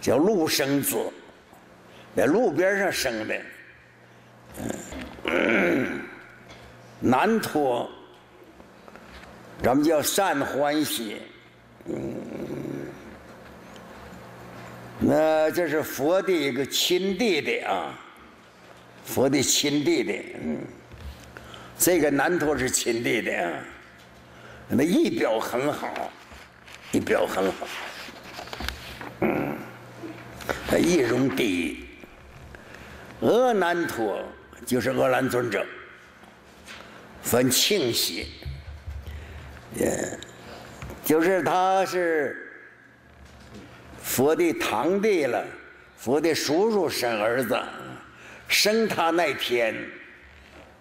叫陆生子，在路边上生的。嗯，南托，咱们叫善欢喜。嗯，那这是佛的一个亲弟弟啊，佛的亲弟弟。嗯，这个南托是亲弟弟啊，那仪表很好，仪表很好。他仪容第一。阿难陀就是阿难尊者，分庆喜，也就是他是佛的堂弟了，佛的叔叔生儿子，生他那天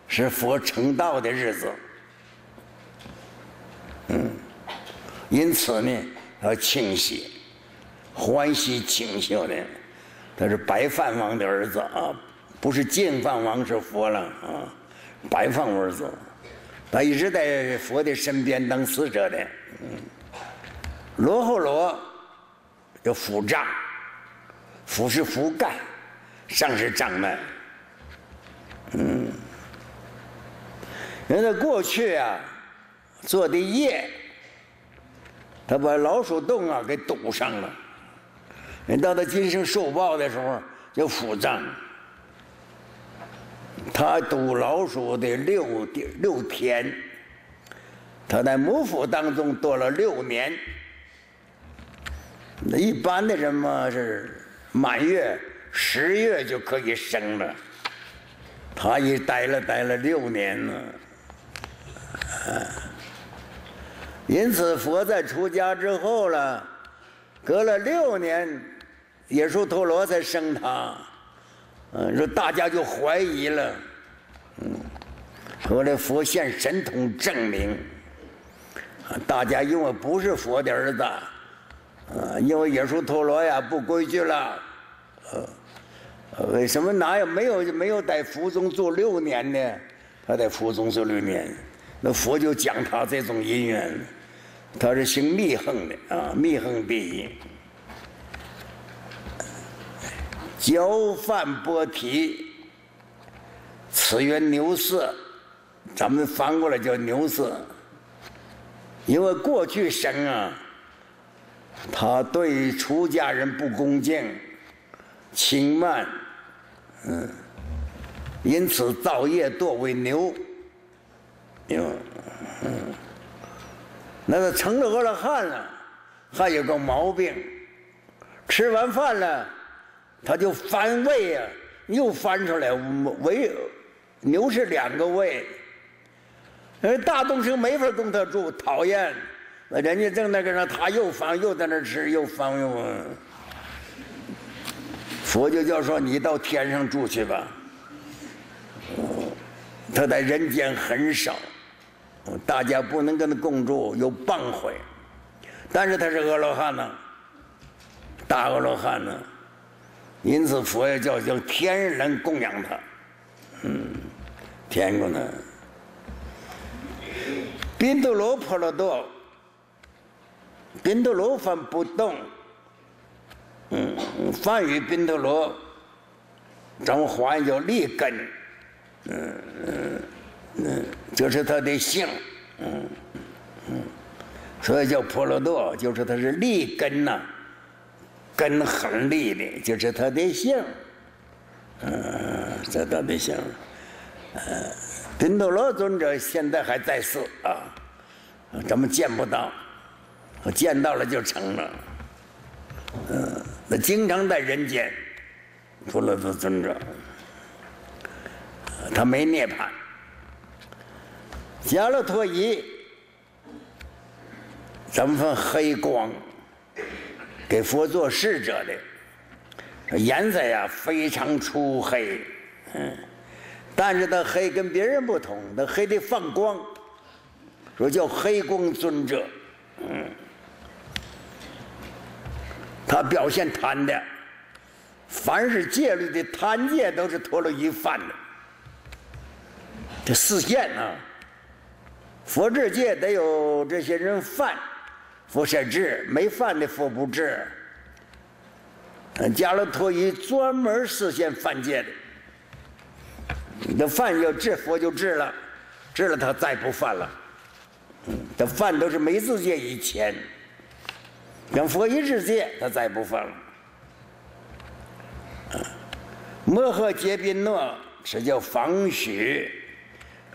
是佛成道的日子，嗯，因此呢要庆喜，欢喜庆幸的，他是白饭王的儿子啊。不是净饭王是佛了啊，白饭儿子，他一直在佛的身边当使者的。嗯，罗侯罗叫腹胀，腹是覆盖，上是胀脉。嗯，人家过去啊做的业，他把老鼠洞啊给堵上了，人到他今生受报的时候就腹胀。他堵老鼠的六六天，他在母腹当中躲了六年。那一般的人嘛是满月十月就可以生了，他一待了待了六年呢。因此佛在出家之后了，隔了六年，耶稣陀罗才生他。嗯，说大家就怀疑了，嗯，后来佛现神通证明，大家因为不是佛的儿子，啊，因为耶稣陀罗呀不规矩了，呃，为什么哪有没有没有在佛中做六年呢？他在佛中做六年，那佛就讲他这种因缘，他是行密横的啊，密横第一。交饭波提，此曰牛色，咱们翻过来叫牛色。因为过去生啊，他对出家人不恭敬、轻慢，嗯，因此造业多为牛。嗯，那个成了阿罗汉了，还有个毛病，吃完饭了。他就翻胃呀，又翻出来胃，牛是两个胃，呃，大东生没法跟他住，讨厌，人家正那个上，他又翻又在那吃，又翻又，佛就叫说你到天上住去吧，他在人间很少，大家不能跟他共住，有谤毁，但是他是阿罗汉呢，大阿罗汉呢。因此，佛也叫叫天人供养他，嗯，天供呢。宾多罗婆罗多，宾多罗翻不动，嗯，梵语宾多罗，咱们华语叫立根，嗯嗯嗯，这是他的姓，嗯嗯，所以叫婆罗多，就是他是立根呐。根很利的，就是他的姓，嗯，这他的姓，呃，宾多罗尊者现在还在世啊，咱们见不到，我见到了就成了，嗯，那经常在人间，弥勒多尊者，他没涅槃，迦勒陀夷，咱们分黑光。给佛做侍者的，颜色呀非常粗黑，嗯，但是他黑跟别人不同，他黑的放光，说叫黑光尊者，嗯，他表现贪的，凡是戒律的贪戒都是陀罗尼犯的，这四现啊，佛制戒得有这些人犯。佛设治没犯的佛不治，伽罗陀夷专门实现犯戒的，那犯要治佛就治了，治了他再不犯了。他犯都是没自戒以前，等佛一治戒，他再不犯了。摩诃揭宾诺是叫方许，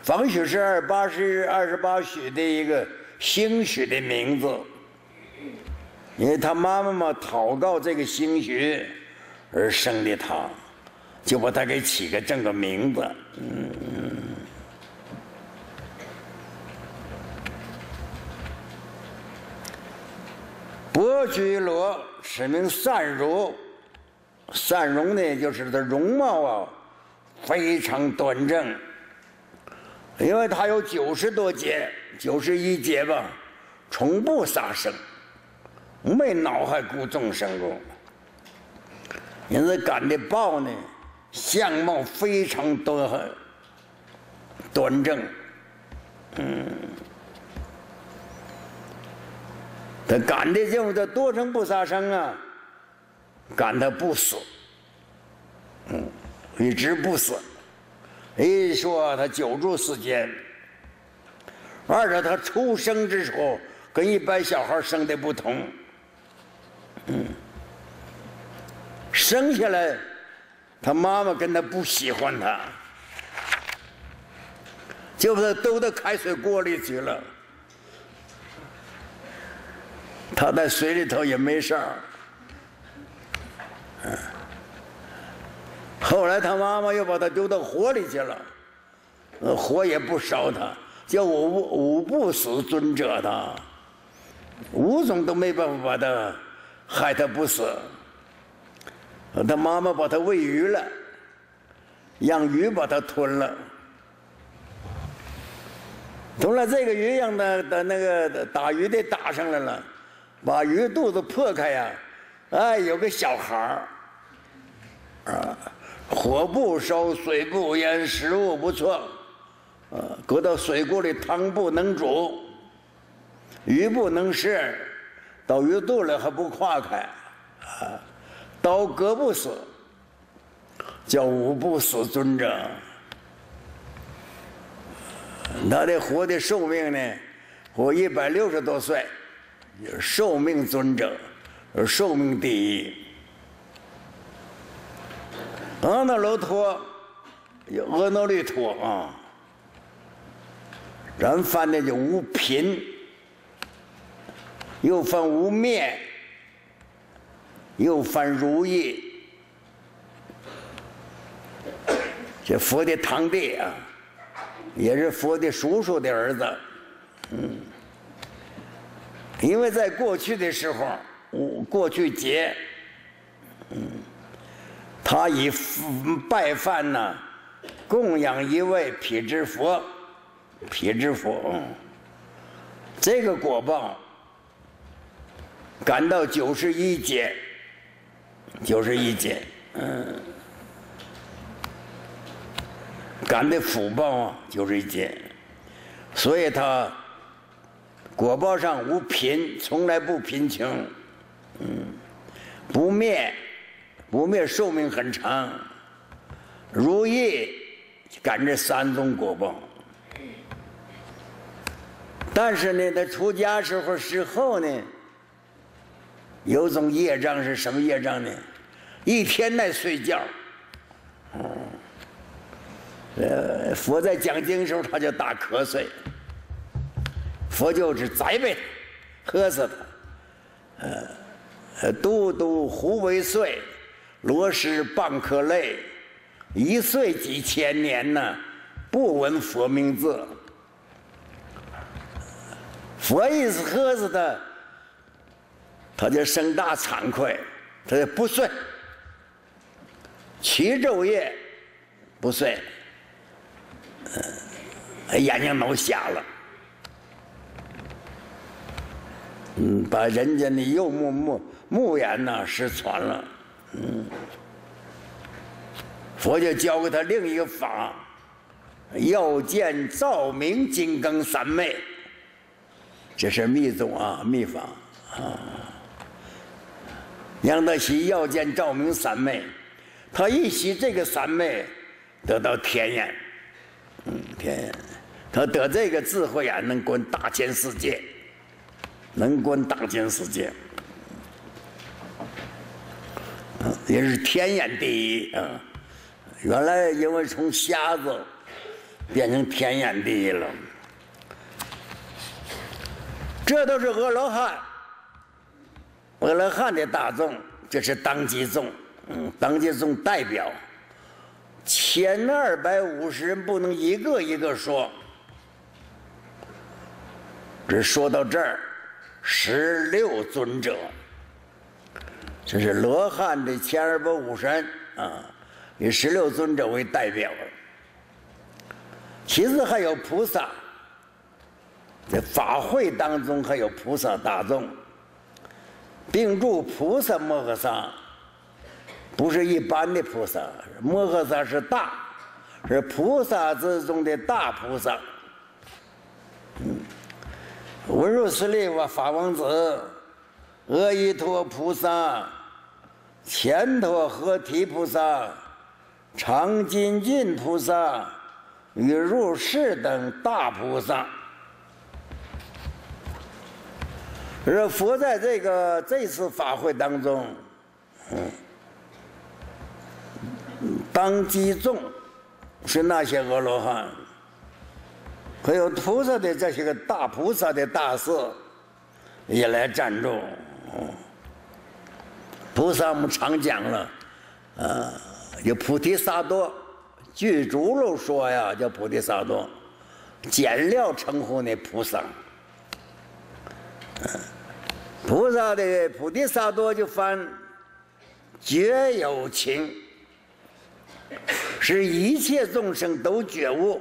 方许是二八十二十八许的一个姓许的名字。因为他妈妈嘛祷告这个兴学而生的他，就把他给起个这个名字。嗯，伯居罗使名善如，善容呢就是他容貌啊非常端正，因为他有九十多节，九十一节吧，从不杀生。没脑海故众生过，因此干的豹呢，相貌非常端端正，嗯，他赶的就是他多生不杀生啊，赶他不死，嗯，一直不死，一说他久住世间，二者他出生之处跟一般小孩生的不同。嗯，生下来，他妈妈跟他不喜欢他，就把他丢到开水锅里去了。他在水里头也没事儿。后来他妈妈又把他丢到火里去了，火也不烧他，叫五五不死尊者他，五种都没办法把他。害他不死，他妈妈把他喂鱼了，让鱼把他吞了。吞了这个鱼，让他的那个打鱼的打上来了，把鱼肚子破开呀，哎，有个小孩儿，啊，火不烧，水不淹，食物不错，啊，搁到水锅里，汤不能煮，鱼不能食。到鱼肚了还不化开，啊，刀割不死，叫五不死尊者。他的活的寿命呢，活一百六十多岁，寿命尊者，寿命第一。阿那罗陀，阿那律陀啊，咱翻的就无贫。又分无灭，又分如意。这佛的堂弟啊，也是佛的叔叔的儿子。嗯，因为在过去的时候，过去节，嗯，他以拜饭呢，供养一位毗支佛，毗支佛，嗯这个果报。赶到九十一节，九十一节，嗯，赶的福报啊，九十一节，所以他果报上无贫，从来不贫穷，嗯，不灭，不灭寿命很长，如意赶这三种果报，但是呢，他出家时候时候呢。有种业障是什么业障呢？一天在睡觉。呃，佛在讲经的时候，他就打瞌睡。佛就是栽呗，喝死他。呃，都都胡为睡，罗什半颗泪，一睡几千年呢，不闻佛名字。佛意思喝死他。他就生大惭愧，他就不睡，七昼夜不睡，嗯，眼睛都瞎了，嗯，把人家的右目目目眼呢失传了，嗯，佛就教给他另一个法，要见照明金刚三昧，这是密宗啊，密法啊。杨德喜要见照明三昧，他一吸这个三昧，得到天眼，嗯，天眼，他得这个智慧啊，能观大千世界，能观大千世界，也是天眼第一啊。原来因为从瞎子变成天眼第一了，这都是阿罗汉。阿罗汉的大众，这是当机众，嗯，当机众代表，千二百五十人不能一个一个说，只说到这儿，十六尊者，这是罗汉的千二百五十人啊，以十六尊者为代表，其次还有菩萨，在法会当中还有菩萨大众。并住菩萨摩诃萨，不是一般的菩萨，摩诃萨是大，是菩萨之中的大菩萨。文殊师利我法王子，阿逸陀菩萨，乾陀诃提菩萨，常精进菩萨，与入世等大菩萨。而佛在这个这次法会当中，嗯，当机众是那些阿罗汉，还有菩萨的这些个大菩萨的大士也来站住。菩萨我们常讲了，啊，有菩提萨埵，具足了说呀，叫菩提萨多，简料称呼那菩萨。菩萨的菩提萨多就翻觉有情，使一切众生都觉悟。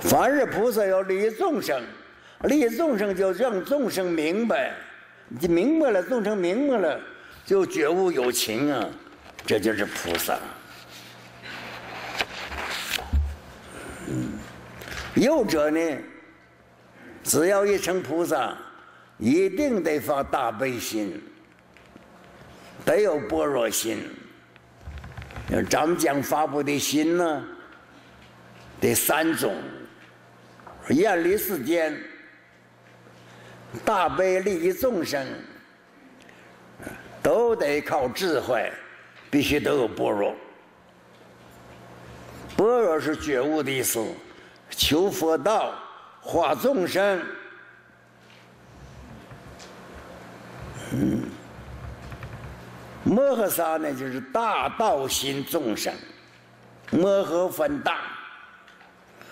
凡是菩萨要利益众生，利益众生就让众生明白，你明白了，众生明白了，就觉悟有情啊，这就是菩萨。嗯，又者呢，只要一成菩萨，一定得发大悲心，得有般若心。咱们讲发布的心呢，得三种：远离世间，大悲利益众生，都得靠智慧，必须都有般若。般若是觉悟的意思。求佛道，化众生。嗯，摩诃萨呢，就是大道心众生，摩诃分大，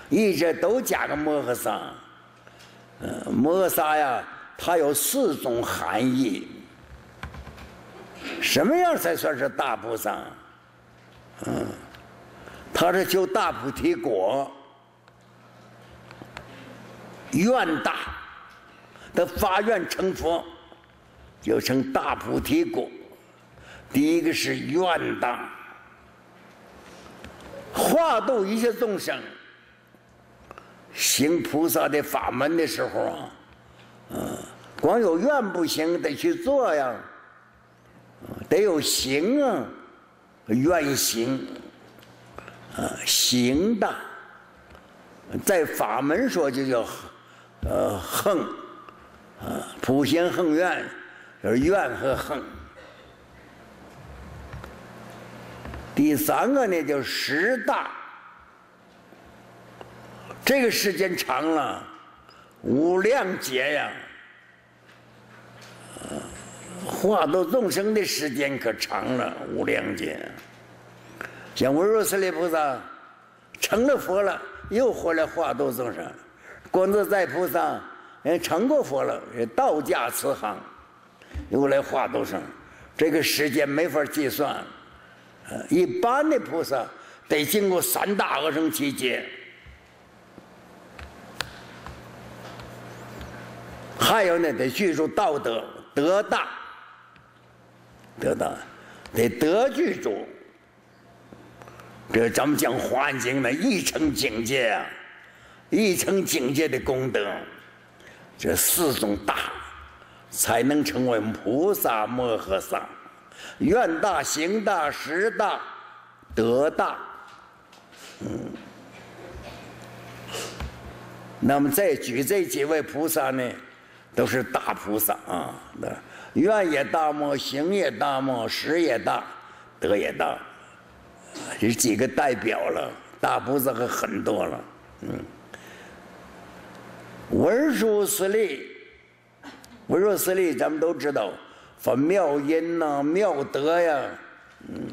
一直都加个摩诃萨。嗯，摩诃萨呀，它有四种含义。什么样才算是大菩萨？嗯，他是求大菩提果。愿大，他发愿成佛，就成大菩提果。第一个是愿大，化度一切众生，行菩萨的法门的时候啊，嗯，光有愿不行，得去做呀，得有行啊，愿行，啊，行大，在法门说就叫。呃，恒，啊，普贤恒愿，就是愿和恨。第三个呢，叫十大。这个时间长了，无量劫呀，化度众生的时间可长了，无量劫。像文殊师利菩萨成了佛了，又回来化度众生。观自在菩萨，成过佛了，道家慈航，又来化度生，这个时间没法计算。一般的菩萨得经过三大阿僧祇劫，还有呢，得具足道德，德大，德大，得德具足。这咱们讲《华严经》的一成境界啊。一层境界的功德，这四种大，才能成为菩萨摩诃萨。愿大、行大、识大、德大。嗯。那么再举这几位菩萨呢，都是大菩萨啊。那愿也大么，行也大么，识也大，德也大。这几个代表了，大菩萨可很多了。嗯。文殊师利，文殊师利，咱们都知道，发妙音呐，妙德呀，嗯，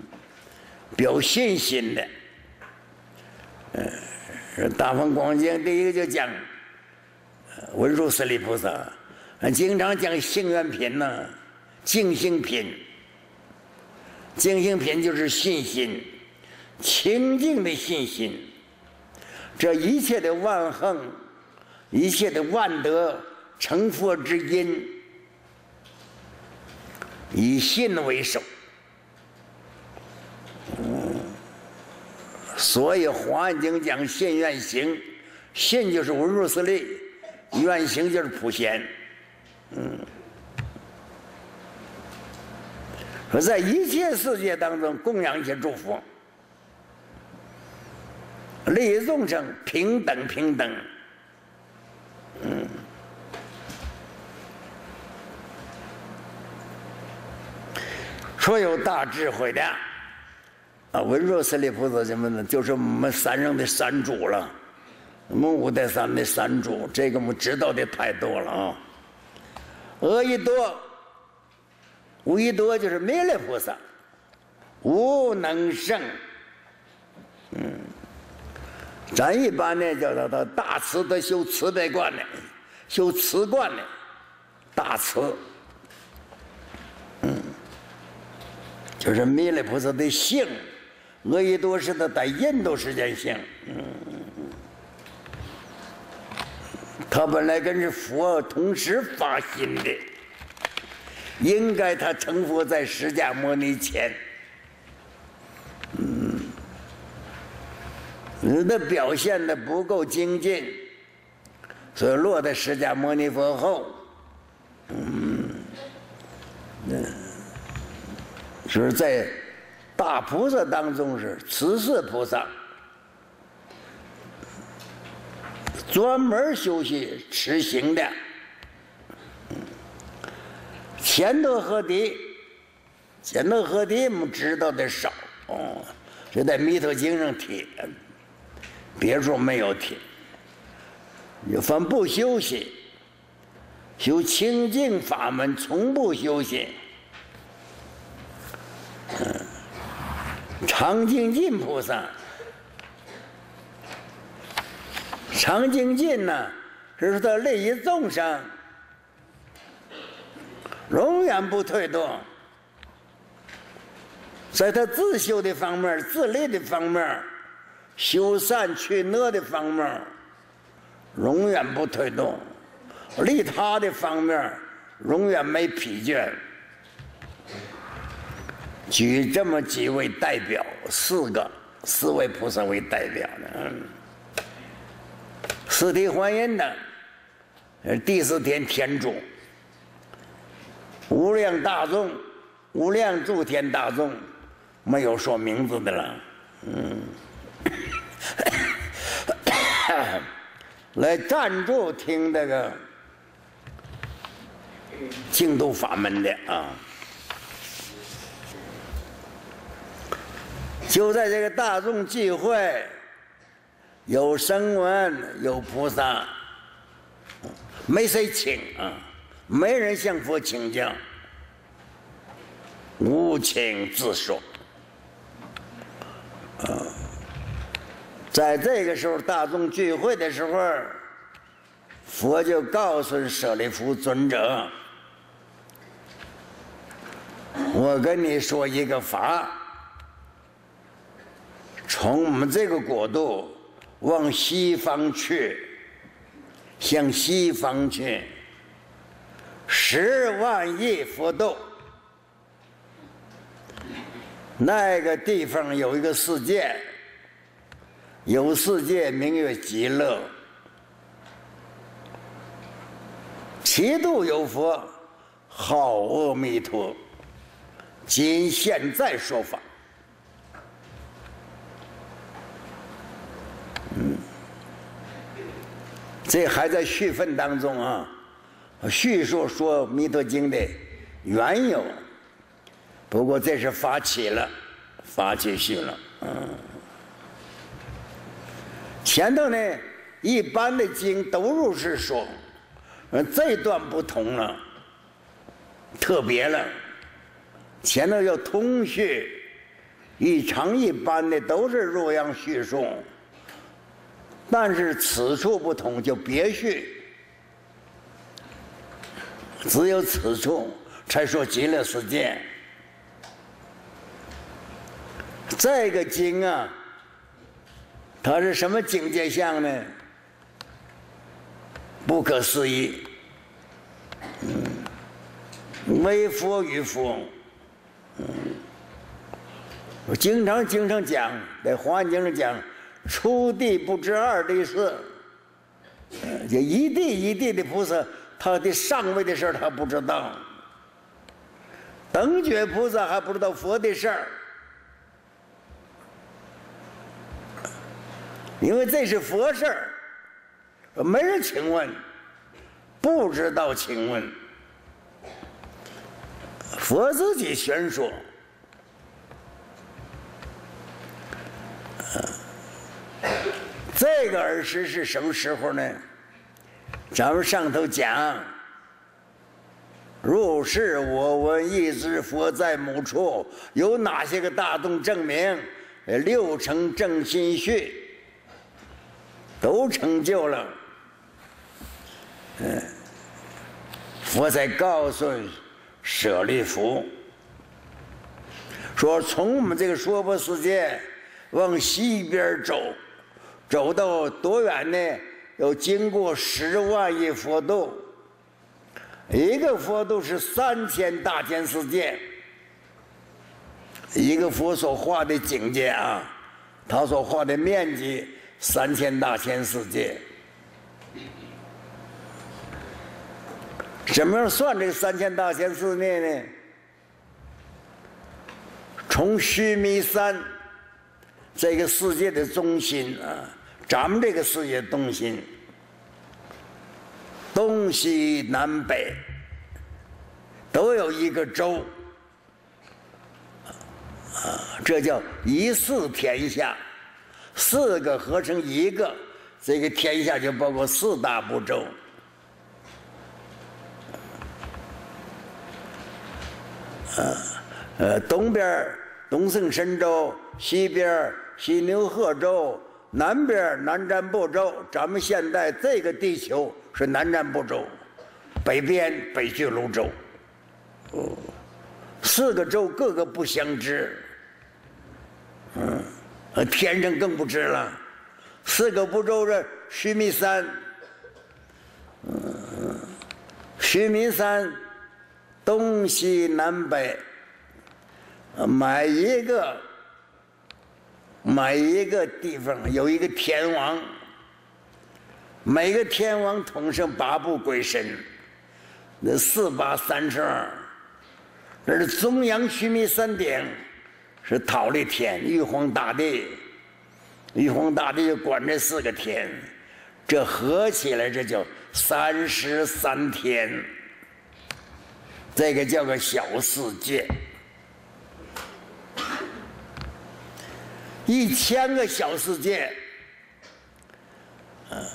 表信心的。嗯，大方广经第一个就讲文殊师利菩萨，经常讲性愿品呐，净行品。净行品就是信心，清净的信心。这一切的万恒。一切的万德成佛之因，以信为首。所以《华严经》讲信愿行，信就是文殊师利，愿行就是普贤。嗯，说在一切世界当中供养一切诸佛，利益众生平等平等。嗯，说有大智慧的。啊，文殊师利菩萨什么的，就是我们三人的三主了，我们五代山的三主，这个我们知道的太多了啊。阿逸多，无一多就是弥勒菩萨，无能胜，嗯。咱一般呢叫他他大慈的修慈悲观的，修慈观的，大慈，就是弥勒菩萨的性，阿逸多是他在印度时间性，嗯，他本来跟着佛同时发心的，应该他成佛在释迦牟尼前。嗯你的表现的不够精进，所以落在释迦牟尼佛后。就是在大菩萨当中是慈氏菩萨，专门修习持行的。前头和底，前头和底我们知道的少，哦，就在弥陀经上提。别说没有听，有凡不修行，修清净法门，从不修行。嗯，常精进菩萨，常精进呢，是他利益众生，永远不退动，在他自修的方面、自立的方面。修善去恶的方面，永远不推动；利他的方面，永远没疲倦。举这么几位代表，四个四位菩萨为代表的，嗯四谛欢音的，呃第四天天主，无量大众，无量诸天大众，没有说名字的了，嗯。来赞助听这个净土法门的啊！就在这个大众聚会，有声闻，有菩萨，没谁请啊，没人向佛请教，无请自说。在这个时候，大众聚会的时候，佛就告诉舍利弗尊者：“我跟你说一个法，从我们这个国度往西方去，向西方去，十万亿佛度，那个地方有一个世界。”有世界名曰极乐，七度有佛，号阿弥陀。今现在说法，这还在续分当中啊，叙述说《弥陀经》的缘由。不过这是发起了，发起续了，嗯。前头呢，一般的经都如是说，嗯，这段不同了，特别了。前头有通序，一常一般的都是若样叙述，但是此处不同，就别序，只有此处才说极乐世界。这个经啊，它是什么境界相呢？不可思议，嗯，为佛与佛。我经常经常讲，在《华严经》上讲，初地不知二地事，就一地一地的菩萨，他的上位的事他不知道，等觉菩萨还不知道佛的事儿，因为这是佛事儿，没人请问，不知道请问。佛自己宣说，这个儿时是什么时候呢？咱们上头讲，如是我闻一知佛在某处，有哪些个大洞证明？六成正心序都成就了。嗯，佛在告诉。舍利弗说：“从我们这个娑婆世界往西边走，走到多远呢？要经过十万亿佛度，一个佛度是三千大千世界，一个佛所画的境界啊，他所画的面积三千大千世界。”怎么样算这个三千大千世界呢？从须弥山这个世界的中心啊，咱们这个世界东西，东西南北都有一个州啊，这叫一四天下，四个合成一个，这个天下就包括四大部洲。呃，呃，东边东胜神州，西边西牛贺州，南边南瞻部洲。咱们现在这个地球是南瞻部洲，北边北俱泸州。哦，四个州各个不相知。嗯，天上更不知了。四个部洲的须弥山，嗯，须弥山。东西南北，每一个每一个地方有一个天王，每个天王统称八部鬼神，那四八三十二，这是中央须弥山顶，是桃李天，玉皇大帝，玉皇大帝就管这四个天，这合起来这叫三十三天。这个叫个小世界，一千个小世界，呃，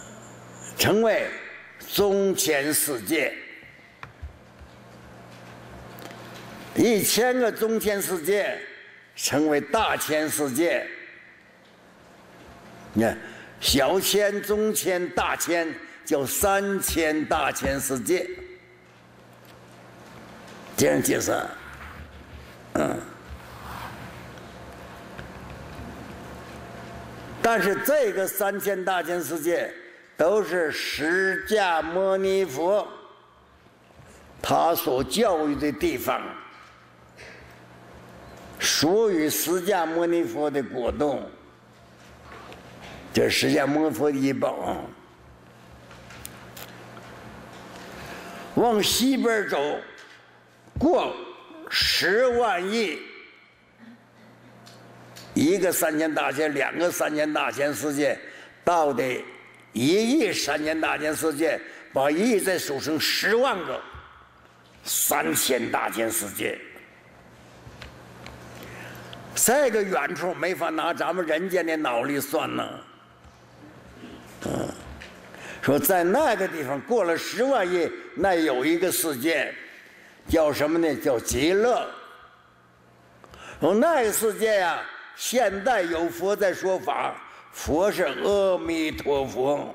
成为中千世界，一千个中千世界成为大千世界。你看，小千、中千、大千，叫三千大千世界。这样解释，嗯，但是这个三千大千世界都是释迦牟尼佛他所教育的地方，属于释迦牟尼佛的果冻，这释迦牟尼佛的宝。往西边走，过十万亿，一个三千大千，两个三千大千世界，到的一亿三千大千世界，把亿再数成十万个三千大千世界。这个远处没法拿咱们人间的脑力算呢。嗯，说在那个地方过了十万亿，那有一个世界，叫什么呢？叫极乐。说那个世界呀，现在有佛在说法，佛是阿弥陀佛。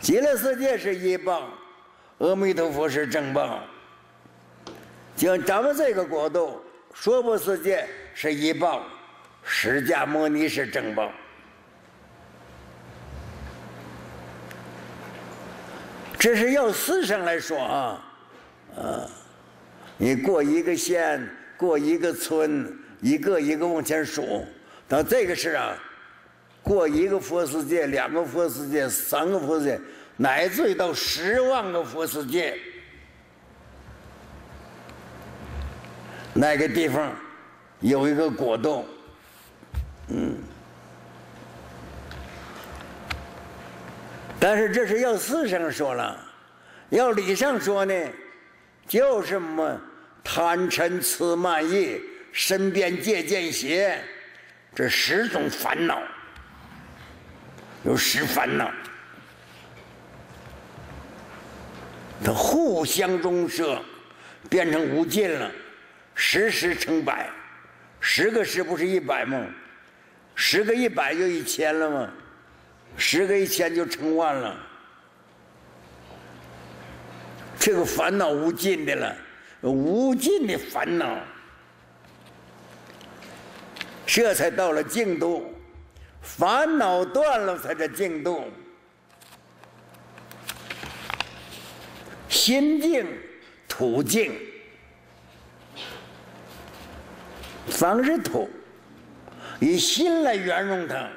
极乐世界是一棒，阿弥陀佛是正棒。就咱们这个国度，娑婆世界。是一报，释迦牟尼是正报。这是要世上来说啊，啊，你过一个县，过一个村，一个一个往前数，到这个是啊，过一个佛世界，两个佛世界，三个佛世界，乃至于到十万个佛世界，那个地方。有一个果冻，嗯，但是这是要事上说了，要理上说呢，就是什么贪嗔痴慢疑身边借见邪这十种烦恼，有十烦恼，它互相中摄，变成无尽了，十十成百。十个十不是一百吗？十个一百就一千了吗？十个一千就成万了。这个烦恼无尽的了，无尽的烦恼，这才到了净度。烦恼断了，才叫净度。心净土净。方是土，以心来圆融它。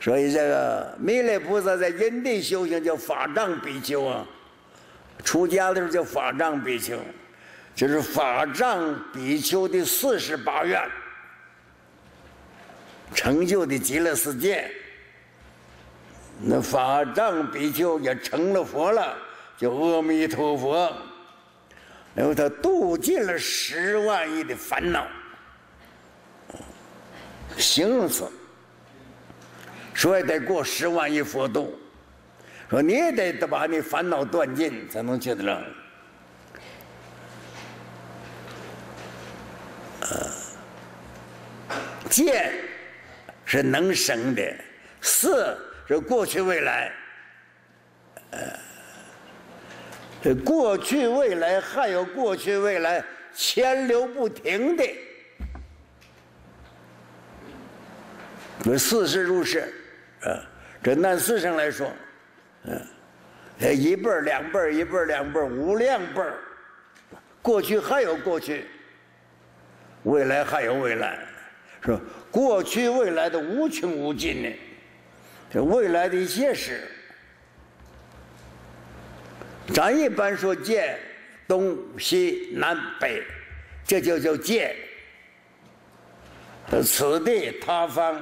所以这个弥勒菩萨在因地修行叫法藏比丘啊，出家的时候叫法藏比丘，就是法藏比丘的四十八愿成就的极乐世界。那法藏比丘也成了佛了，叫阿弥陀佛。然后他度尽了十万亿的烦恼，形容词，所以得过十万亿佛度，说你也得把你烦恼断尽，才能去得了。呃，见是能生的，四是过去未来，呃。这过去、未来，还有过去、未来，牵流不停的。这四是如是，啊，这按世上来说，嗯，一辈儿、两辈儿、一辈儿、两辈儿，无量辈儿。过去还有过去，未来还有未来，是吧？过去、未来的无穷无尽的，这未来的一切事。咱一般说见东西南北，这就叫见。此地他方，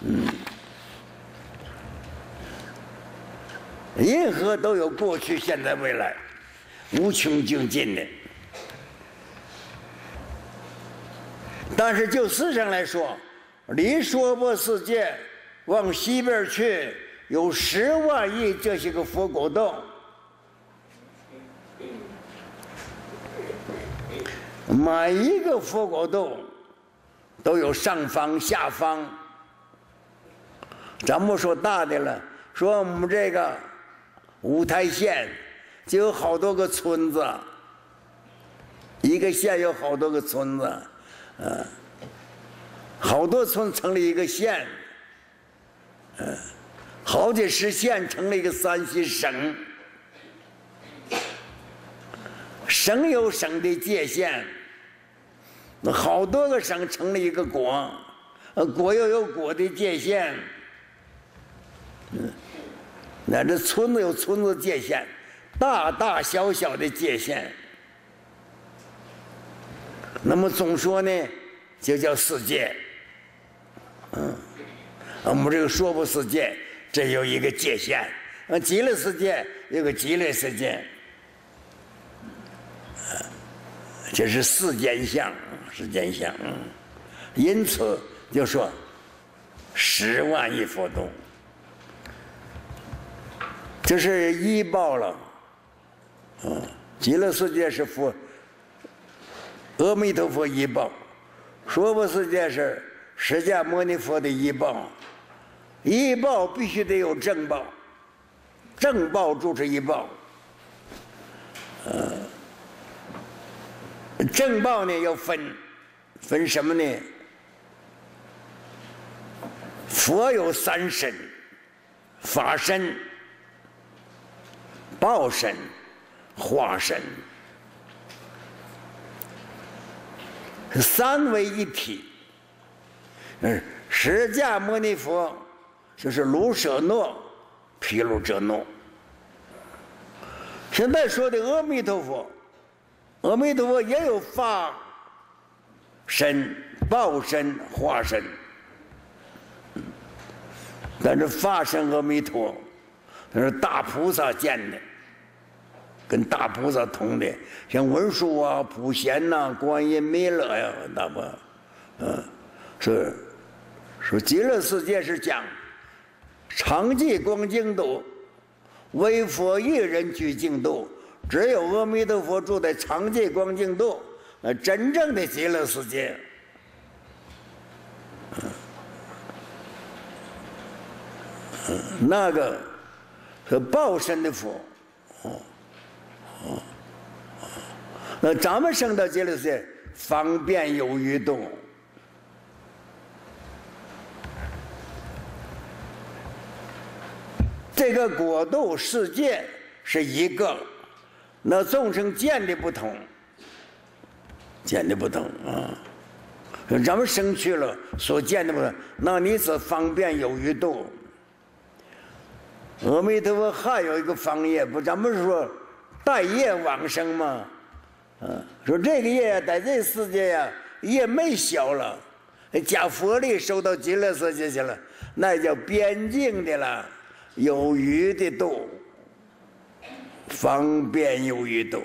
嗯，任何都有过去、现在、未来，无穷尽尽的。但是就世上来说，离娑婆世界往西边去。有十万亿这些个佛果洞，每一个佛果洞都有上方、下方。咱不说大的了，说我们这个五台县就有好多个村子，一个县有好多个村子，嗯，好多村成立一个县，嗯。好几十县成了一个山西省，省有省的界限，那好多个省成了一个国，呃，国又有国的界限，嗯，那这村子有村子界限，大大小小的界限。那么总说呢，就叫世界。嗯，我们这个说不世界，这有一个界限。啊，极乐世界有个极乐世界，这是世间相，世间相。因此就说十万亿佛度，这是医报了。嗯，极乐世界是佛，阿弥陀佛一报，说不世界是释迦牟尼佛的一报，一报必须得有正报，正报主持一报。呃，正报呢要分，分什么呢？佛有三身：法身、报身、化身，三为一体。嗯，释迦牟尼佛就是卢舍诺、毗卢遮诺。现在说的阿弥陀佛，阿弥陀佛也有法身、报身、化身。但是法身阿弥陀，那是大菩萨见的，跟大菩萨同的，像文殊啊、普贤呐、观音弥勒呀，那不，嗯，是说极乐世界是讲常寂光净土，唯佛一人居净土，只有阿弥陀佛住在常寂光净土，那真正的极乐世界。那个是报身的佛，那咱们生到极乐世界，方便有余度。这个国度世界是一个，那众生见的不同，见的不同啊。咱们生去了所见的不同，那你是方便有余度。阿弥陀佛还有一个方业，不，咱们说大业往生嘛？嗯，说这个业在这世界呀，业没消了，加佛力收到极乐世界去了，那叫边境的了，有余的度，方便有余度，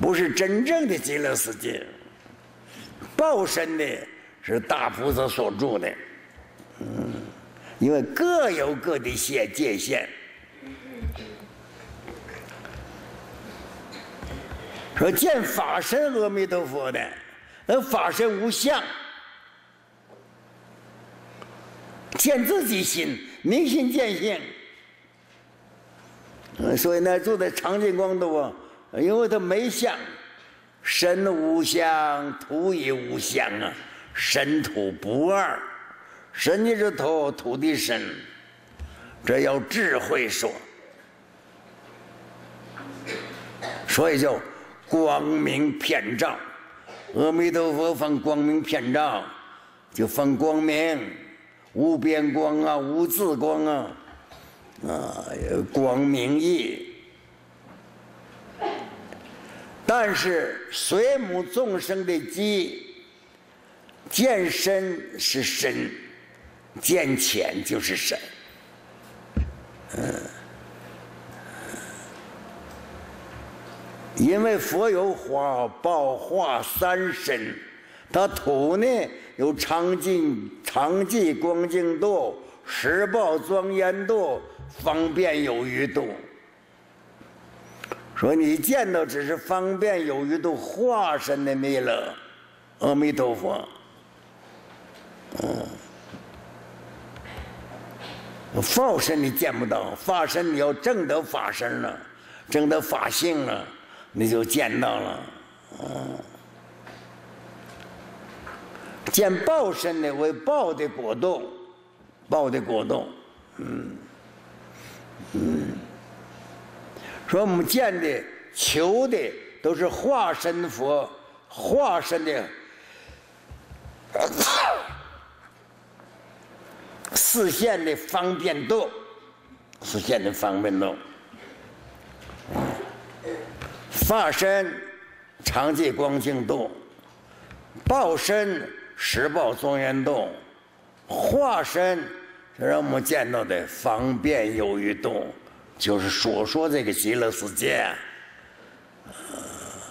不是真正的极乐世界。报身的是大菩萨所住的，嗯。因为各有各的界界限，说见法身阿弥陀佛的，那法身无相，见自己心，明心见性。所以呢，住在长净光土啊，因为他没相，身无相，土也无相啊，身土不二。神的头，土地神，这要智慧说，所以就光明遍照。阿弥陀佛放光明遍照，就放光明，无边光啊，无字光啊，啊，光明义。但是水母众生的机，见深是深。见浅就是深，嗯，因为佛有化报化三身，他土呢有常进常寂光净度、十报庄严度、方便有余度。说你见到只是方便有余度化身的弥勒，阿弥陀佛，嗯。法身你见不到，法身你要证得法身了，证得法性了，你就见到了。嗯，见报身的为报的果动，报的果动。嗯嗯，说我们见的、求的都是化身佛，化身的。视线的方便度，实现的方便度。法身常寂光净洞，报身实报庄严洞，化身让我们见到的方便有余洞，就是所说这个极乐世界。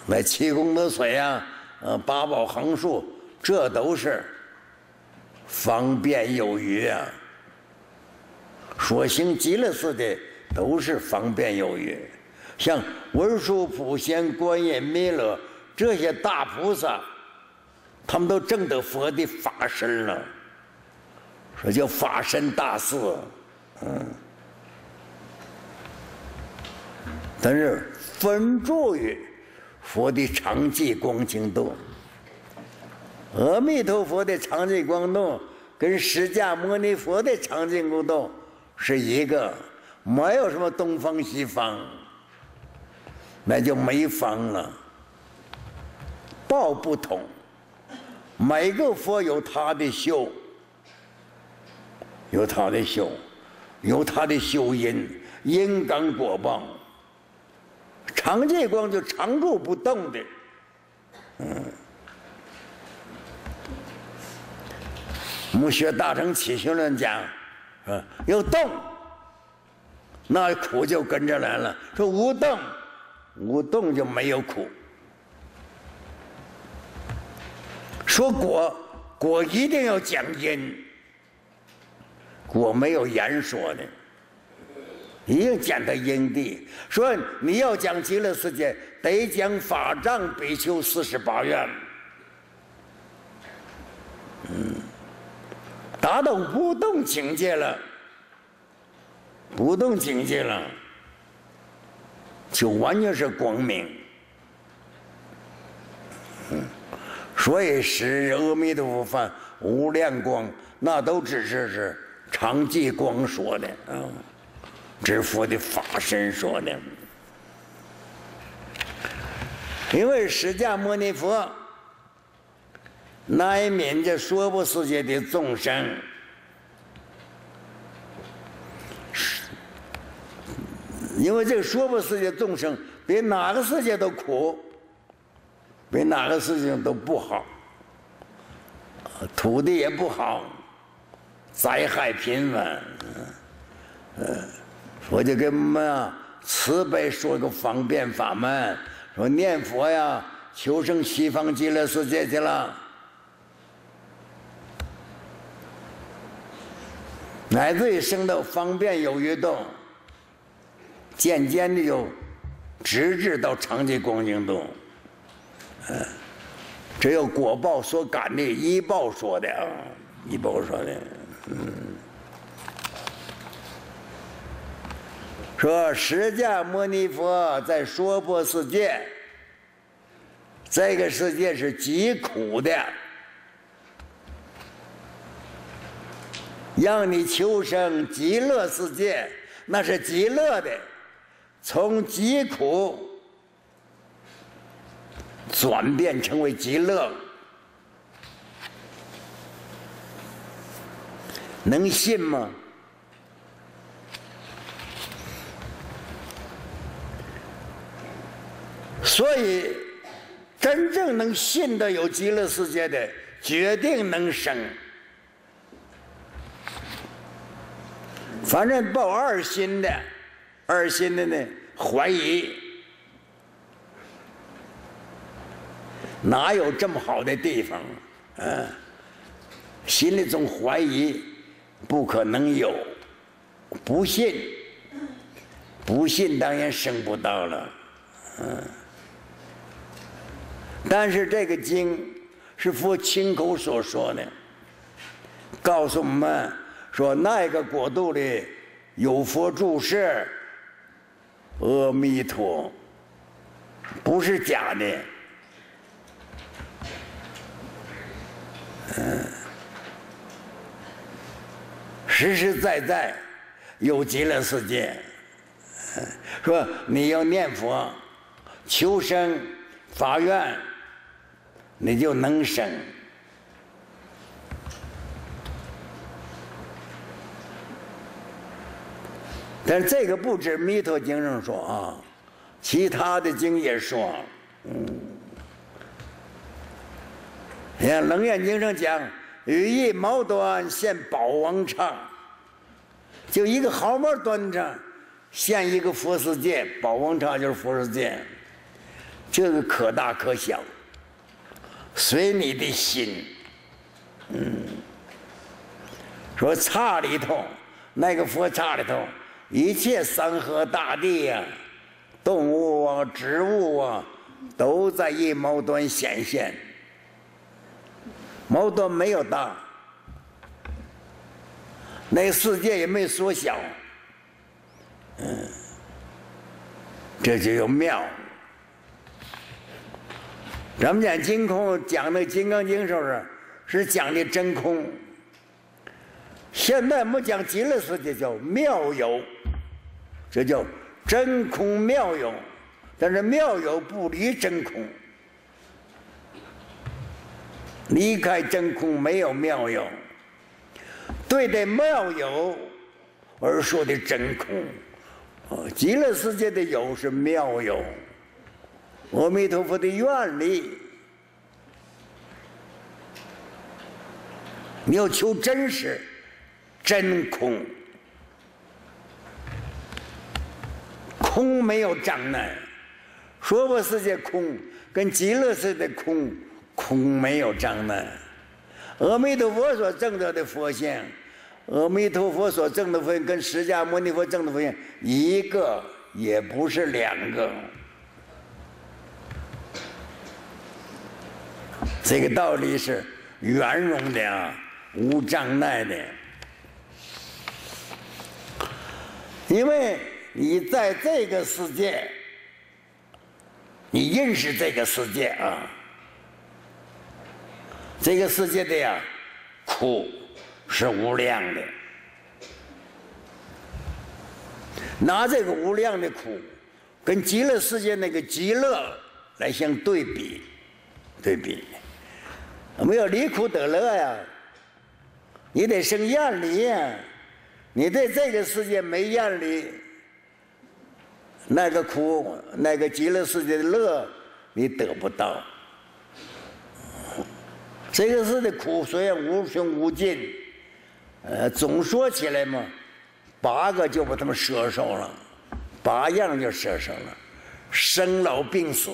那七功德水啊，呃，八宝横竖，这都是方便有余啊。所行极乐世的都是方便有余，像文殊普贤观音弥勒这些大菩萨，他们都证得佛的法身了，说叫法身大士，嗯，但是分住于。佛的常寂光净度，阿弥陀佛的常寂光度跟释迦牟尼佛的常寂光度是一个，没有什么东方西方，那就没方了。道不同，每个佛有他的修，有他的修，有他的修因，因感果报。常寂光就常住不动的，嗯，我们学大乘起心论讲，啊，有动，那苦就跟着来了。说无动，无动就没有苦。说果，果一定要讲因，果没有言说的。一定讲到因地，说你要讲极乐世界，得讲法藏比丘四十八愿。嗯，达到不动境界了，不动境界了，就完全是光明。所以是阿弥陀佛无量光，那都只是是常寂光说的啊。这佛的法身说的，因为释迦牟尼佛乃悯这娑婆世界的众生，因为这个娑婆世界众生比哪个世界都苦，比哪个世界都不好，土地也不好，灾害频繁，嗯。我就给我们啊慈悲说个方便法门，说念佛呀，求生西方极乐世界去了，乃至于生到方便有余动，渐渐的就直至到长期光景度，嗯，只有果报所感的一报说的啊，一报说的，嗯。说释迦牟尼佛在娑婆世界，这个世界是极苦的，让你求生极乐世界，那是极乐的，从极苦转变成为极乐，能信吗？所以，真正能信的有极乐世界的，决定能生。反正抱二心的，二心的呢，怀疑，哪有这么好的地方？啊，心里总怀疑，不可能有，不信，不信当然生不到了，嗯。但是这个经是佛亲口所说的，告诉我们说那个国度里有佛住世，阿弥陀，不是假的，嗯，实实在在有极乐世界，说你要念佛，求生法愿。你就能生，但这个不止《弥陀经》上说啊，其他的经也说，嗯，你看《楞严经》上讲，羽翼毛端现宝王刹，就一个毫毛端着现一个佛世界，宝王刹就是佛世界，这个可大可小，随你的心，嗯，说刹里头那个佛刹里头。一切山河大地呀，动物啊，植物啊，都在一毛端显现。毛端没有大，那世界也没缩小。嗯，这就有妙。咱们讲金空，讲那《金刚经》时候是讲的真空。现在我们讲极乐世界叫妙有。这叫真空妙有，但是妙有不离真空，离开真空没有妙有。对待妙有而说的真空，啊，极乐世界的有是妙有，阿弥陀佛的愿力，你要求真实，真空。空没有障碍，娑婆世界空跟极乐世界的空，空没有障碍。阿弥陀佛所证得的佛性，阿弥陀佛所证的佛性跟释迦牟尼佛证的佛性一个也不是两个。这个道理是圆融的，无障碍的，因为。你在这个世界，你认识这个世界啊？这个世界的呀，苦是无量的。拿这个无量的苦，跟极乐世界那个极乐来相对比，对比，我们要离苦得乐呀，你得生厌离呀，你对这个世界没厌离。那个苦，那个极乐世界的乐，你得不到。这个世的苦虽然无穷无尽，呃，总说起来嘛，八个就把他们舍受了，八样就舍受了：生老病死，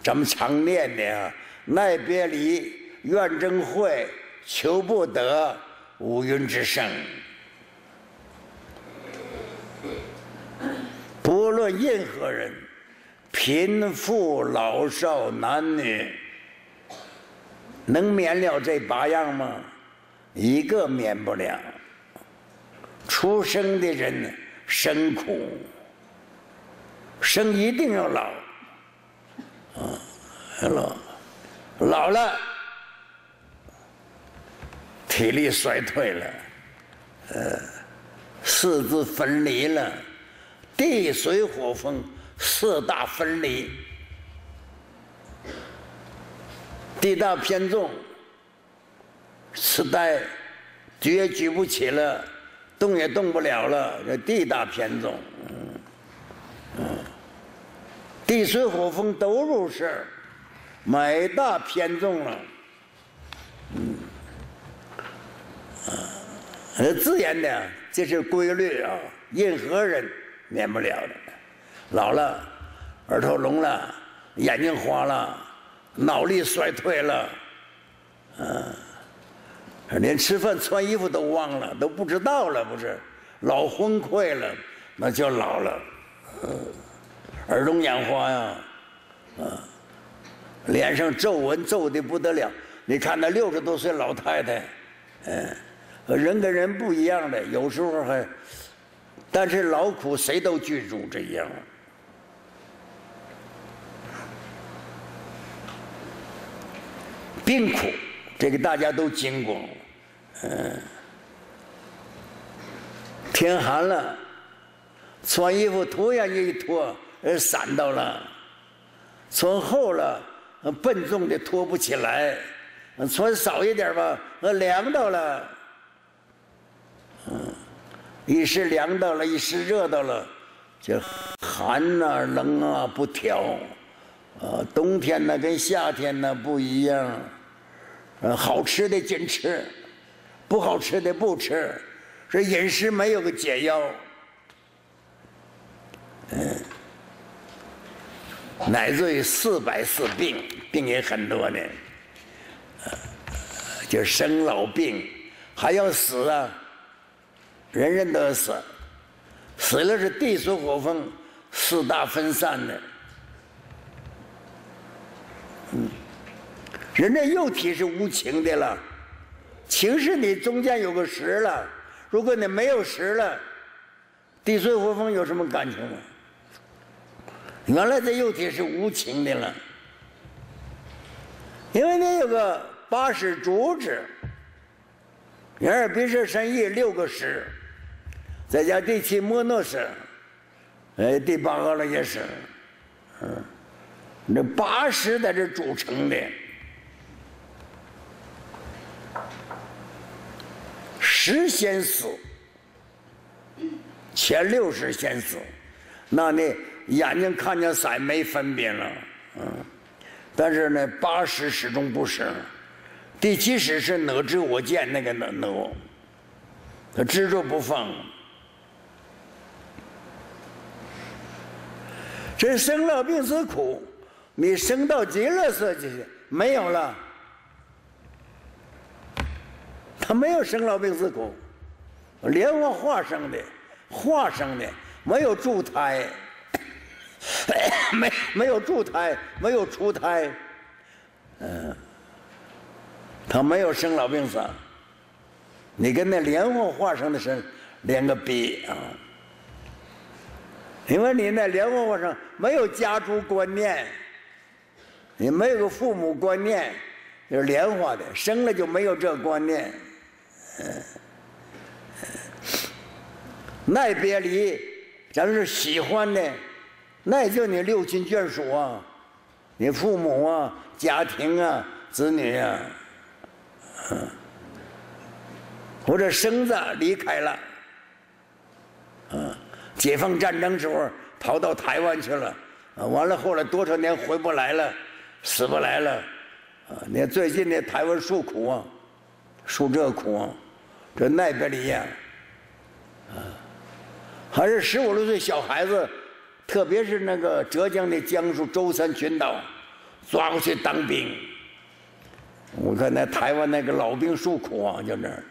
咱们常念的啊奈别离、怨憎会、求不得、五蕴之生。不论任何人，贫富老少男女，能免了这八样吗？一个免不了。出生的人生苦，生一定要老，啊，老，老了，体力衰退了，呃，四肢分离了。地水火风四大分离，地大偏重，痴呆，举也举不起了，动也动不了了。这地大偏重，嗯，地水火风都入事买大偏重了，嗯，啊，自然的，这是规律啊，任何人。免不了的，老了，耳朵聋了，眼睛花了，脑力衰退了，嗯，连吃饭穿衣服都忘了，都不知道了，不是，老昏聩了，那叫老了，耳聋眼花呀，啊，脸上皱纹皱的不得了，你看那六十多岁老太太，嗯，人跟人不一样的，有时候还。但是劳苦谁都记住这样，病苦这个大家都经过，嗯，天寒了，穿衣服突然间一脱，呃，散到了；穿厚了，笨重的脱不起来；穿少一点吧，呃，凉到了，一时凉到了，一时热到了，就寒啊冷啊不调，啊冬天呢跟夏天呢不一样，呃好吃的尽吃，不好吃的不吃，这饮食没有个解药。嗯，乃至于四百四病，病也很多呢，就生老病，还要死啊，人人都要死，死了是地水火风四大分散的，嗯，人的肉体是无情的了，情是你中间有个实了，如果你没有实了，地水火风有什么感情呢？原来这肉体是无情的了，因为你有个八识主旨，眼耳鼻舌身意六个识，再加第七摩诺是，哎，第八个了也是，嗯，那八十在这组成的，十先死，前六十先死，那你。眼睛看见色没分别了，嗯，但是呢，八十始终不生，第七十是哪知我见那个哪哪，他执着不放，这生老病死苦，你生到极乐世界没有了，他没有生老病死苦，莲花化生的，化生的没有助胎。没没有助胎，没有出胎，嗯，他没有生老病死。你跟那莲花化生的生连个逼啊！因为你那莲花化生没有家族观念，你没有个父母观念，就是莲花的，生了就没有这观念，嗯，奈别离，咱们是喜欢的。那也叫你六亲眷属啊，你父母啊，家庭啊，子女啊，嗯，或者生子离开了，嗯，解放战争时候跑到台湾去了，啊，完了后来多少年回不来了，死不来了，啊，你看最近的台湾受苦啊，受这苦啊，这奈别离呀，啊，还是十五六岁小孩子。特别是那个浙江的江苏舟山群岛，抓过去当兵。我看那台湾那个老兵受苦啊，就那儿，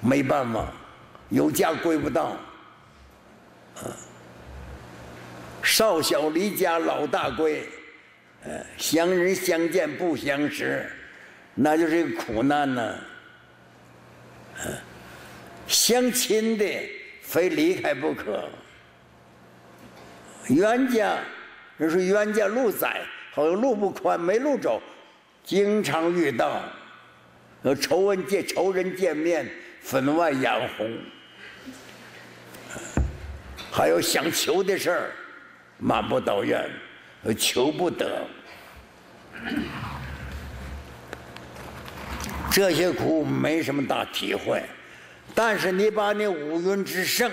没办法，有家归不到，少小离家老大归，呃，乡人相见不相识，那就是一个苦难呐。相亲的非离开不可。冤家，人说冤家路窄，好像路不宽，没路走，经常遇到。呃仇人见仇人见面，分外眼红。还有想求的事儿，满不到愿，求不得。这些苦没什么大体会，但是你把那五蕴之盛。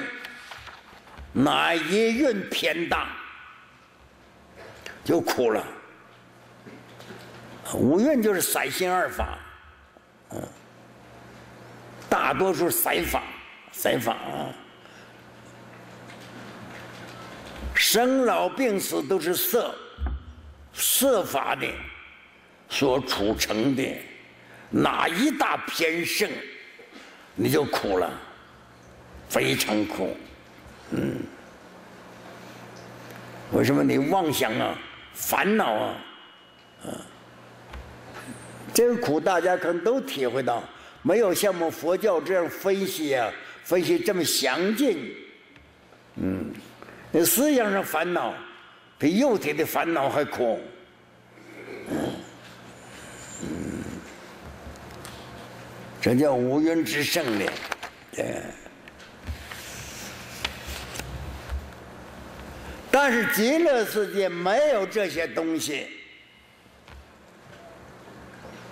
哪一蕴偏大，就苦了。五蕴就是三心二法，嗯，大多数三法，三法啊，生老病死都是色，色法的所储成的，哪一大偏盛，你就苦了，非常苦。嗯，为什么你妄想啊、烦恼啊？啊，这个苦大家可能都体会到，没有像我们佛教这样分析啊，分析这么详尽。嗯，那思想上烦恼比肉体的烦恼还苦。这叫无云之胜的，对。但是极乐世界没有这些东西，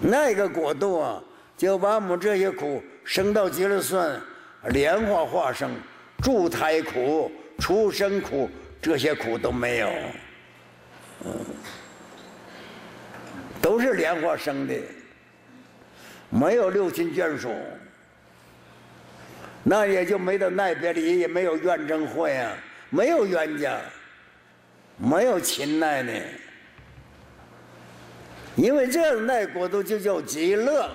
那个国度啊，就把我们这些苦升到极乐算，莲花化生、助胎苦、出生苦，这些苦都没有，嗯，都是莲花生的，没有六亲眷属，那也就没得奈别离，也没有怨憎会啊，没有冤家，没有亲奈呢，因为这样奈国度就叫极乐。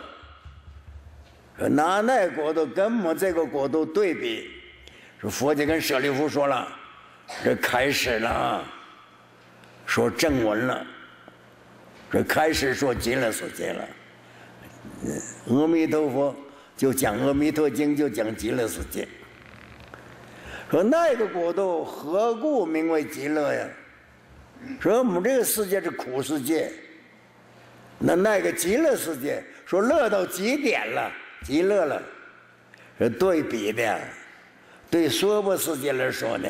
拿那国度跟我们这个国度对比，说佛就跟舍利弗说了，这开始了啊，说正文了，这开始说极乐世界了。阿弥陀佛就讲《阿弥陀经》，就讲极乐世界。说那个国度何故名为极乐呀？说我们这个世界是苦世界，那那个极乐世界说乐到极点了。极乐了，是对比的，对娑婆世界来说呢。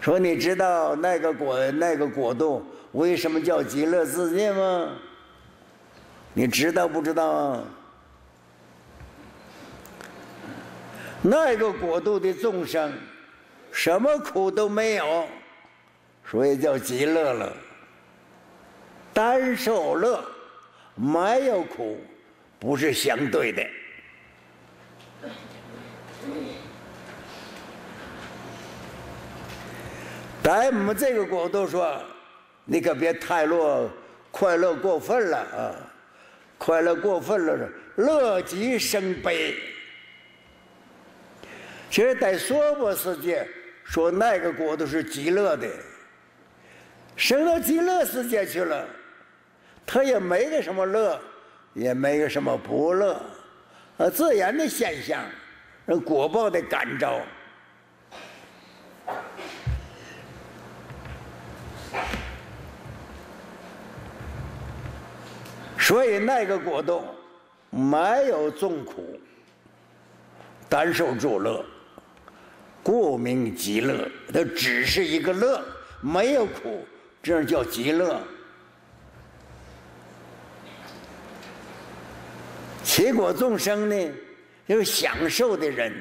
说你知道那个果那个国度为什么叫极乐世界吗？你知道不知道啊？那个国度的众生，什么苦都没有，所以叫极乐了。单受乐，没有苦。不是相对的，在我们这个国度说，你可别太乐，快乐过分了啊！快乐过分了，乐极生悲。其实，在娑婆世界说那个国度是极乐的，升到极乐世界去了，他也没个什么乐。也没有什么不乐，呃，自然的现象，果报的感召，所以那个果冻没有众苦，单受诸乐，故名极乐。它只是一个乐，没有苦，这样叫极乐。结果众生呢，有享受的人，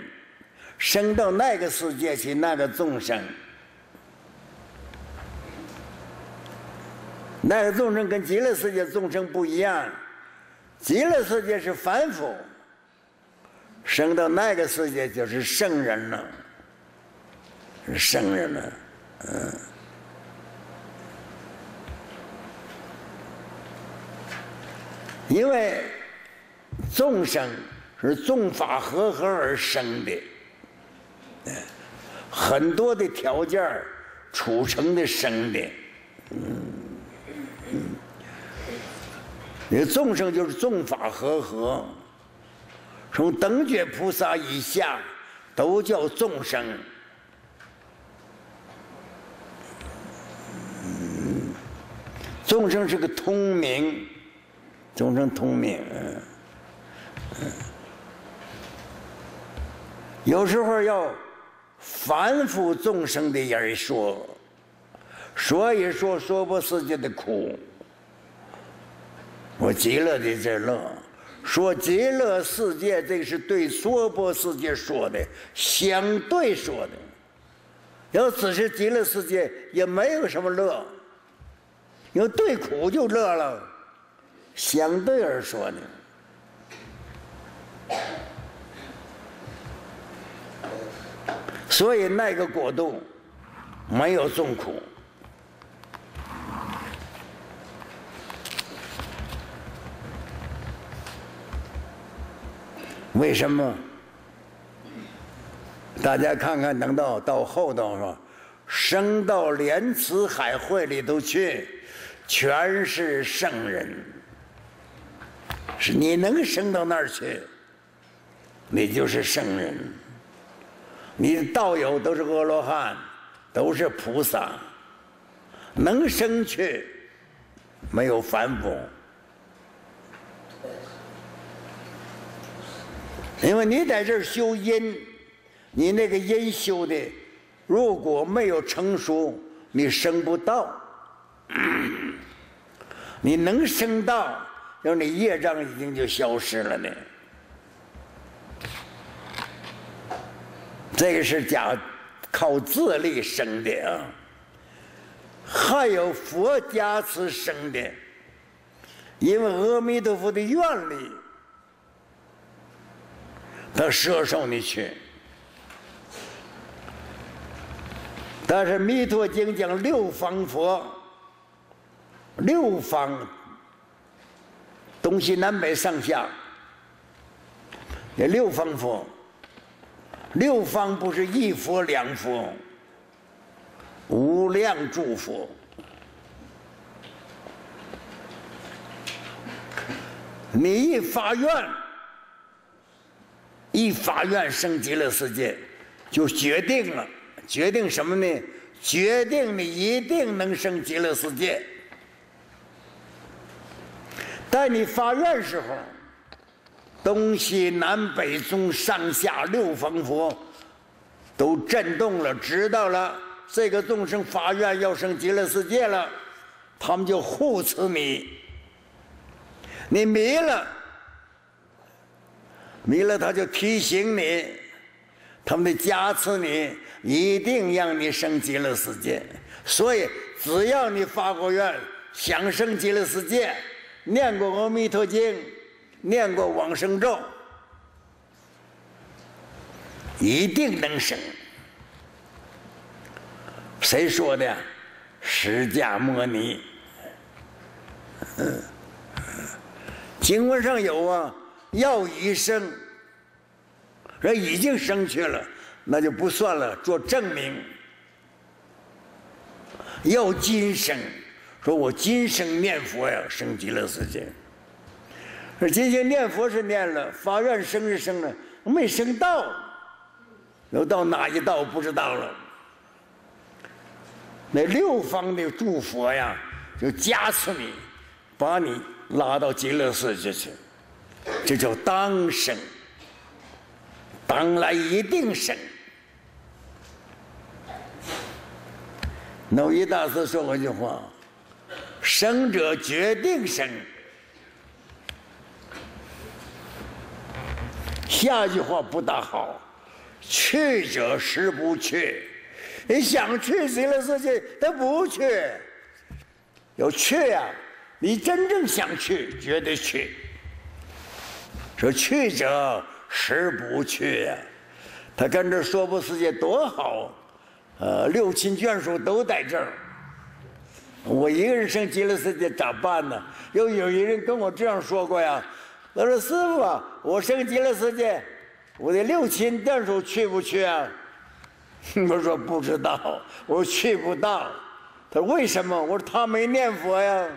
生到那个世界去，那个众生，那个众生跟极乐世界众生不一样，极乐世界是凡夫，生到那个世界就是圣人了，是圣人了，嗯，因为。众生是众法合合而生的，很多的条件储成的生的，嗯，那众生就是众法合合，从等觉菩萨以下都叫众生，众生是个通明，众生通明。有时候要反复众生的人说，所以说说不世界的苦，我极乐的这乐，说极乐世界这是对娑婆世界说的，相对说的。要只是极乐世界也没有什么乐，因为对苦就乐了，相对而说的。所以那个国度没有众苦，为什么？大家看看，等到到后头是吧？升到莲池海会里头去，全是圣人。是你能升到那儿去？你就是圣人，你的道友都是阿罗汉，都是菩萨，能生去，没有凡夫。因为你在这儿修因，你那个因修的，如果没有成熟，你升不到。你能升到，让你业障已经就消失了呢。这个是讲靠自力生的啊，还有佛加持生的，因为阿弥陀佛的愿力，他摄受你去。但是《弥陀经》讲六方佛，六方东西南北上下，那六方佛。六方不是一佛两佛，无量诸佛。你一发愿，一发愿升极乐世界，就决定了，决定什么呢？决定你一定能升极乐世界。在你发愿时候。东西南北中上下六方佛都震动了，知道了这个众生发愿要升极乐世界了，他们就护持你。你迷了，迷了他就提醒你，他们得加持你，一定让你升极乐世界。所以只要你发过愿想升极乐世界，念过阿弥陀经。念过往生咒，一定能生。谁说的？释迦牟尼。嗯，经文上有啊，要一生，人已经生去了，那就不算了，做证明。要今生，说我今生念佛呀，升极乐世界。而今天念佛是念了，发愿生是生了，没生到，要到哪一道不知道了。那六方的诸佛呀，就加持你，把你拉到极乐世界去，这叫当生，当来一定生。耨一大师说过一句话：“生者决定生。”下句话不大好，去者实不去。你想去极乐世界，他不去。要去呀，你真正想去，绝对去。说去者实不去呀，他跟这说不世界多好，呃，六亲眷属都在这儿。我一个人上极乐世界咋办呢？又有一人跟我这样说过呀。他说：“师傅啊，我升极乐世界，我的六亲眷属去不去啊？”我说：“不知道，我去不到。”他说：“为什么？”我说：“他没念佛呀，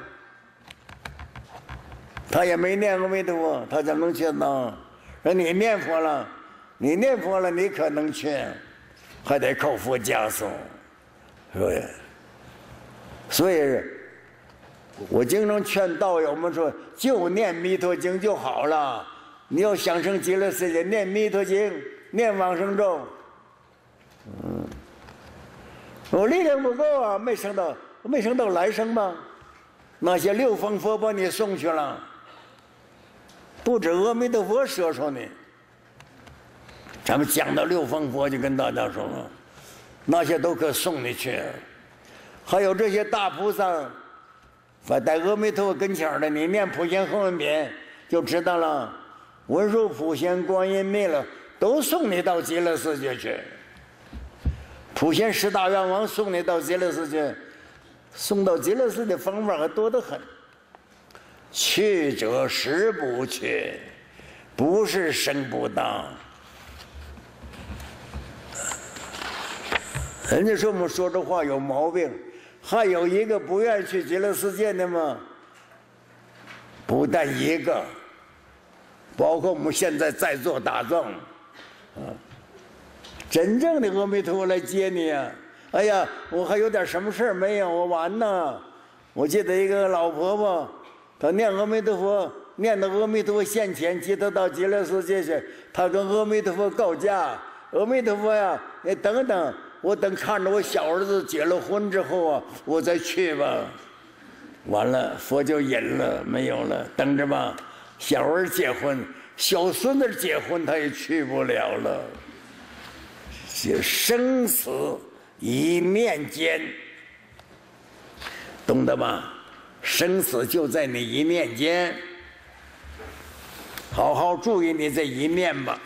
他也没念过弥陀，他怎么能去呢？说你念佛了，你念佛了，你可能去，还得靠佛加送，是不是？所以。”我经常劝道友们说：“就念弥陀经就好了。你要想成极乐世界，念弥陀经，念往生咒。”嗯，我力量不够啊，没升到，没升到来生吗？那些六方佛把你送去了，不止阿弥陀佛说说你。咱们讲到六方佛，就跟大家说了，那些都可送你去，还有这些大菩萨。在阿弥陀佛跟前的，你念普贤横文品就知道了。文殊普贤观音灭了都送你到极乐世界去。普贤十大愿王送你到极乐世界，送到极乐世界方法还多得很。去者实不去，不是生不当。人家说我们说这话有毛病。还有一个不愿去极乐世界的吗？不但一个，包括我们现在在座大众，啊，真正的阿弥陀佛来接你啊！哎呀，我还有点什么事儿没有？我完呢。我记得一个老婆婆，她念阿弥陀佛，念到阿弥陀佛现前，接她到极乐世界去。她跟阿弥陀佛告假：“阿弥陀佛呀，你等等。”我等看着我小儿子结了婚之后啊，我再去吧。完了，佛就隐了，没有了。等着吧，小儿结婚，小孙子结婚，他也去不了了。就生死一面间，懂得吧？生死就在你一面间，好好注意你这一面吧。